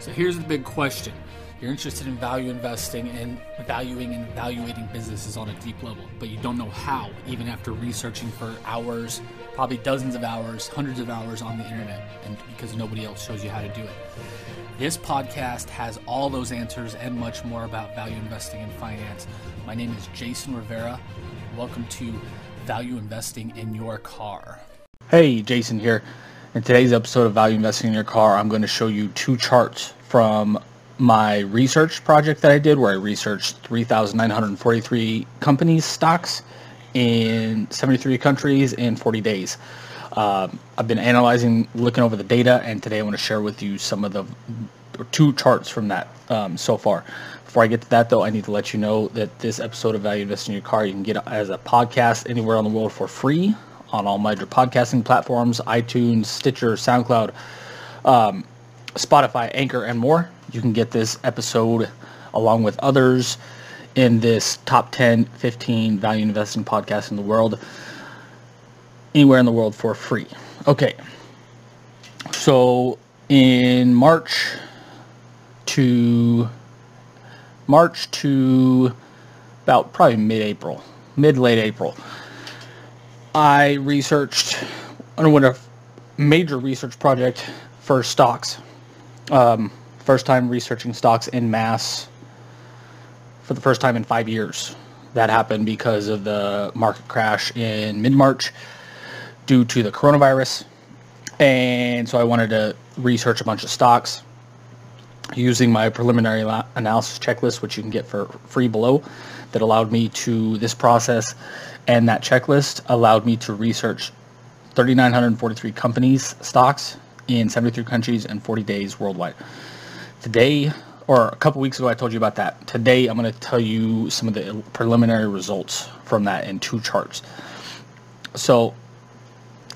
So here's the big question. You're interested in value investing and valuing and evaluating businesses on a deep level, but you don't know how, even after researching for hours, probably dozens of hours, hundreds of hours on the internet, and because nobody else shows you how to do it. This podcast has all those answers and much more about value investing and finance. My name is Jason Rivera. Welcome to Value Investing in Your Car. Hey, Jason here. In today's episode of Value Investing in Your Car, I'm going to show you two charts from my research project that I did where I researched 3,943 companies' stocks in 73 countries in 40 days. Um, I've been analyzing, looking over the data, and today I want to share with you some of the two charts from that um, so far. Before I get to that, though, I need to let you know that this episode of Value Investing in Your Car you can get as a podcast anywhere on the world for free on all major podcasting platforms, iTunes, Stitcher, SoundCloud, um, Spotify, Anchor, and more. You can get this episode along with others in this top 10, 15 value investing podcast in the world, anywhere in the world for free. Okay. So in March to March to about probably mid-April, mid-late April, I researched, underwent a major research project for stocks. Um, first time researching stocks in mass for the first time in five years. That happened because of the market crash in mid-March due to the coronavirus. And so I wanted to research a bunch of stocks using my preliminary analysis checklist, which you can get for free below, that allowed me to this process and that checklist allowed me to research 3,943 companies, stocks in 73 countries and 40 days worldwide. Today, or a couple weeks ago, I told you about that. Today, I'm going to tell you some of the preliminary results from that in two charts. So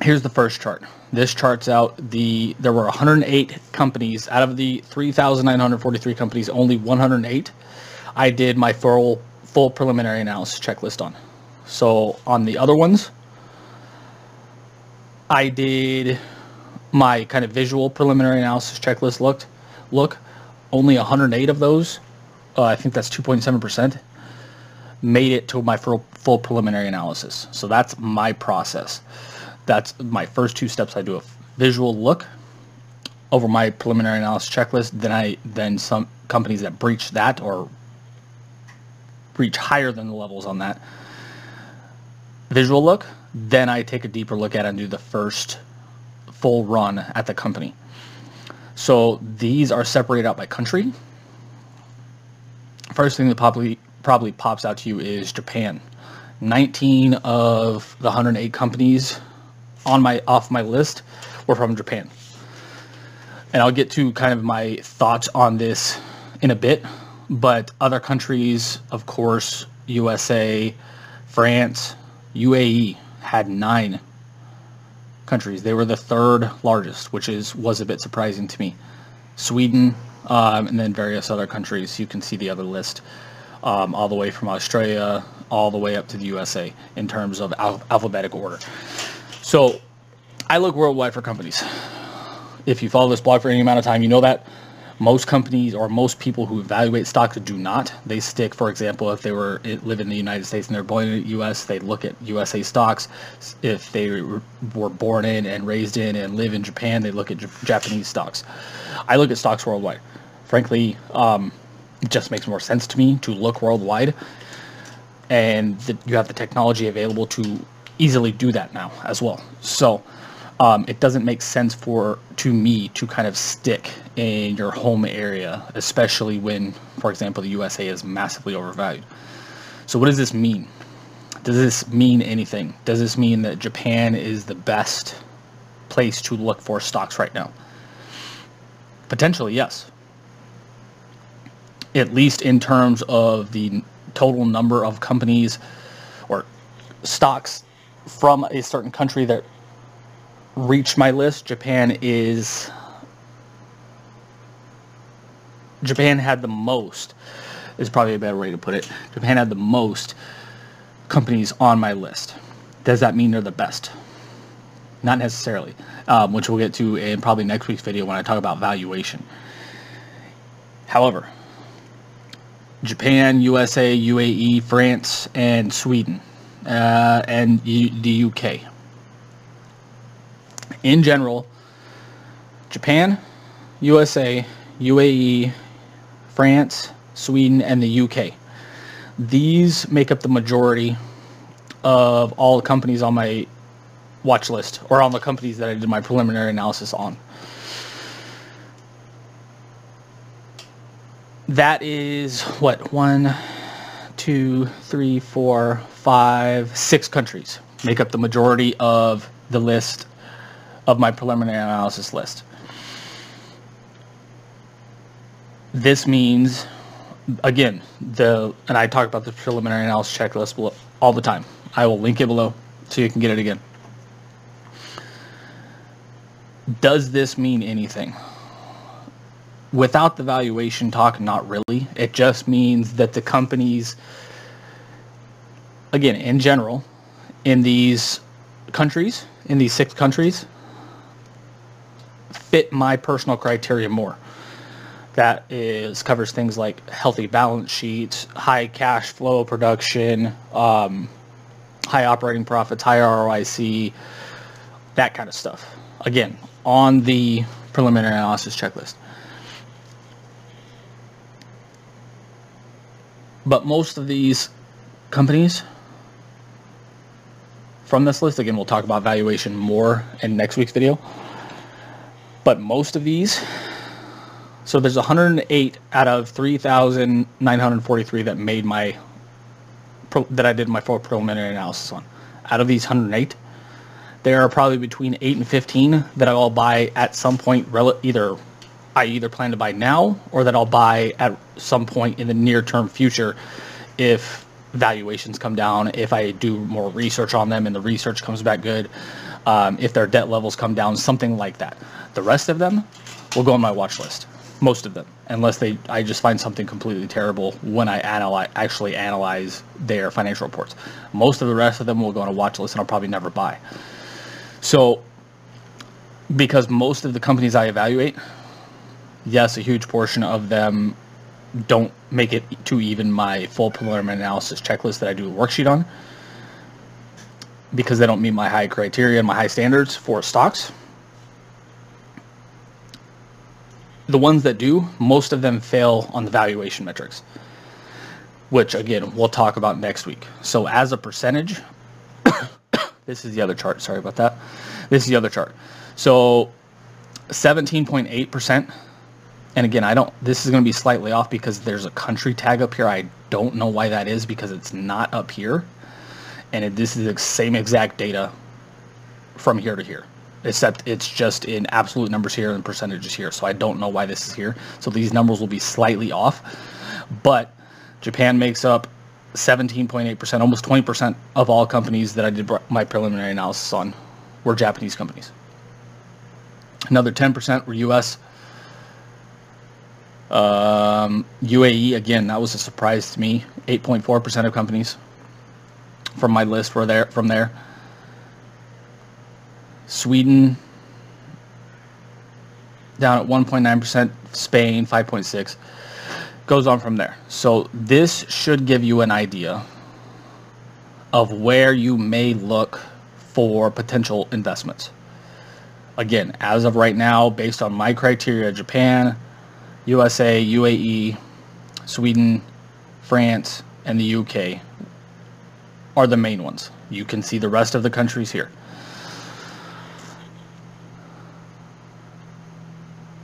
here's the first chart. This charts out the there were 108 companies out of the 3,943 companies. Only 108 I did my full full preliminary analysis checklist on. So on the other ones, I did my kind of visual preliminary analysis checklist looked look. Only 108 of those, uh, I think that's 2.7 percent, made it to my full, full preliminary analysis. So that's my process. That's my first two steps. I do a visual look over my preliminary analysis checklist. Then I then some companies that breach that or reach higher than the levels on that visual look. Then I take a deeper look at and do the first full run at the company. So these are separated out by country. First thing that probably probably pops out to you is Japan. 19 of the 108 companies on my off my list were from Japan. And I'll get to kind of my thoughts on this in a bit, but other countries, of course, USA, France, UAE had 9 countries. They were the third largest, which is was a bit surprising to me. Sweden, um, and then various other countries. You can see the other list, um, all the way from Australia all the way up to the USA in terms of al- alphabetic order. So I look worldwide for companies. If you follow this blog for any amount of time, you know that most companies or most people who evaluate stocks do not. They stick, for example, if they were live in the United States and they're born in the U.S., they look at USA stocks. If they were born in and raised in and live in Japan, they look at Japanese stocks. I look at stocks worldwide. Frankly, um, it just makes more sense to me to look worldwide, and you have the technology available to easily do that now as well. So um, it doesn't make sense for to me to kind of stick in your home area, especially when, for example, the USA is massively overvalued. So what does this mean? Does this mean anything? Does this mean that Japan is the best place to look for stocks right now? Potentially, yes. At least in terms of the total number of companies or stocks from a certain country that reached my list, Japan is Japan had the most is probably a better way to put it. Japan had the most companies on my list. Does that mean they're the best? not necessarily, um, which we'll get to in probably next week's video when I talk about valuation. However, Japan, USA, UAE, France, and Sweden, uh, and U- the UK. In general, Japan, USA, UAE, France, Sweden, and the UK. These make up the majority of all the companies on my watch list or on the companies that I did my preliminary analysis on. That is what one, two, three, four, five, six countries make up the majority of the list of my preliminary analysis list. This means, again, the and I talk about the preliminary analysis checklist below, all the time. I will link it below so you can get it again. Does this mean anything? Without the valuation talk, not really. It just means that the companies, again, in general, in these countries, in these six countries, fit my personal criteria more. That is covers things like healthy balance sheets, high cash flow production, um, high operating profits, high ROIC, that kind of stuff. Again, on the preliminary analysis checklist. But most of these companies from this list, again, we'll talk about valuation more in next week's video. But most of these, so there's 108 out of 3,943 that made my, that I did my full preliminary analysis on. Out of these 108, there are probably between 8 and 15 that I'll buy at some point, either I either plan to buy now or that I'll buy at some point in the near term future if valuations come down, if I do more research on them and the research comes back good, um, if their debt levels come down, something like that. The rest of them will go on my watch list. Most of them, unless they, I just find something completely terrible when I analyze, actually analyze their financial reports. Most of the rest of them will go on a watch list, and I'll probably never buy. So, because most of the companies I evaluate, yes, a huge portion of them don't make it to even my full preliminary analysis checklist that I do a worksheet on because they don't meet my high criteria and my high standards for stocks. The ones that do, most of them fail on the valuation metrics, which again, we'll talk about next week. So as a percentage, this is the other chart. Sorry about that. This is the other chart. So 17.8%. And again, I don't, this is going to be slightly off because there's a country tag up here. I don't know why that is because it's not up here. And it, this is the same exact data from here to here except it's just in absolute numbers here and percentages here. So I don't know why this is here. So these numbers will be slightly off. But Japan makes up 17.8%, almost 20% of all companies that I did my preliminary analysis on were Japanese companies. Another 10% were U.S. Um, UAE, again, that was a surprise to me. 8.4% of companies from my list were there from there. Sweden down at 1.9%, Spain 5.6 goes on from there. So this should give you an idea of where you may look for potential investments. Again, as of right now, based on my criteria, Japan, USA, UAE, Sweden, France, and the UK are the main ones. You can see the rest of the countries here.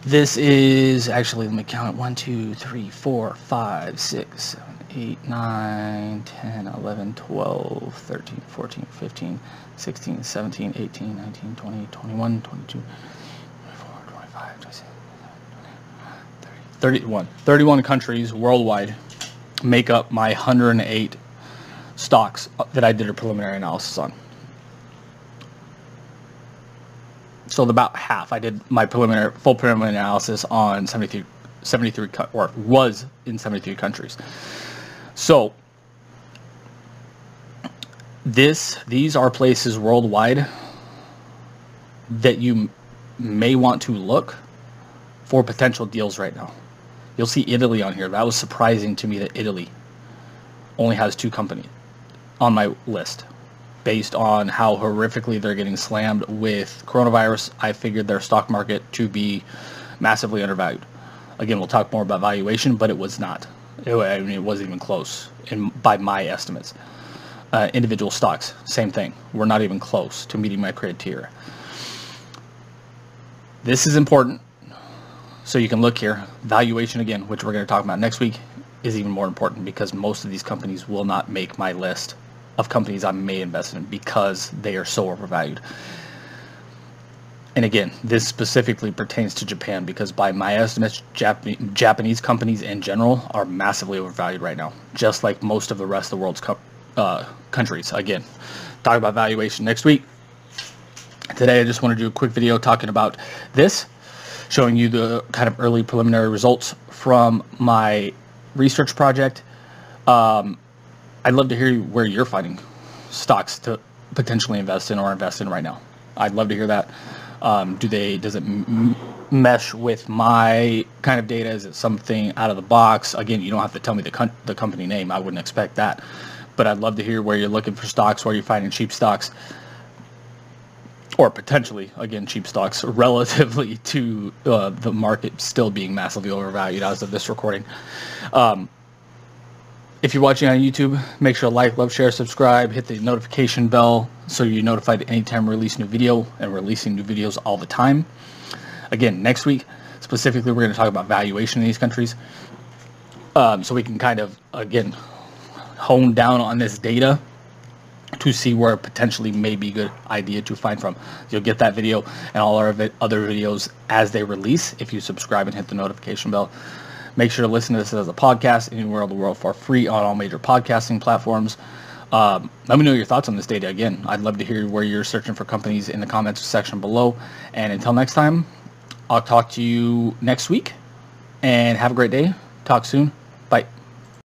This is actually, let me count it 1, 2, 3, 4, 5, 6, 7, 8, 9, 10, 11, 12, 13, 14, 15, 16, 17, 18, 19, 20, 21, 22, 31. 31 countries worldwide make up my 108 stocks that I did a preliminary analysis on. so about half. I did my preliminary, full preliminary analysis on 73, 73 or was in 73 countries. So this, these are places worldwide that you may want to look for potential deals right now. You'll see Italy on here. That was surprising to me that Italy only has two companies on my list based on how horrifically they're getting slammed with coronavirus. I figured their stock market to be massively undervalued. Again, we'll talk more about valuation, but it was not. It, I mean, it wasn't even close in, by my estimates. Uh, individual stocks, same thing. We're not even close to meeting my criteria. This is important. So you can look here. Valuation again, which we're going to talk about next week, is even more important because most of these companies will not make my list of companies I may invest in because they are so overvalued. And again, this specifically pertains to Japan because by my estimates, Jap- Japanese companies in general are massively overvalued right now, just like most of the rest of the world's co- uh, countries. Again, talk about valuation next week. Today, I just want to do a quick video talking about this, showing you the kind of early preliminary results from my research project. Um, I'd love to hear where you're finding stocks to potentially invest in or invest in right now. I'd love to hear that. Um, do they? Does it m- mesh with my kind of data? Is it something out of the box? Again, you don't have to tell me the the company name. I wouldn't expect that, but I'd love to hear where you're looking for stocks, where you're finding cheap stocks, or potentially again cheap stocks relatively to uh, the market still being massively overvalued as of this recording. Um, if you're watching on YouTube, make sure to like, love, share, subscribe, hit the notification bell so you're notified anytime we release a new video and releasing new videos all the time. Again, next week, specifically, we're going to talk about valuation in these countries. Um, so we can kind of, again, hone down on this data to see where potentially may be a good idea to find from. You'll get that video and all our other videos as they release if you subscribe and hit the notification bell. Make sure to listen to this as a podcast anywhere in the world for free on all major podcasting platforms. Um, let me know your thoughts on this data again. I'd love to hear where you're searching for companies in the comments section below. And until next time, I'll talk to you next week and have a great day. Talk soon. Bye.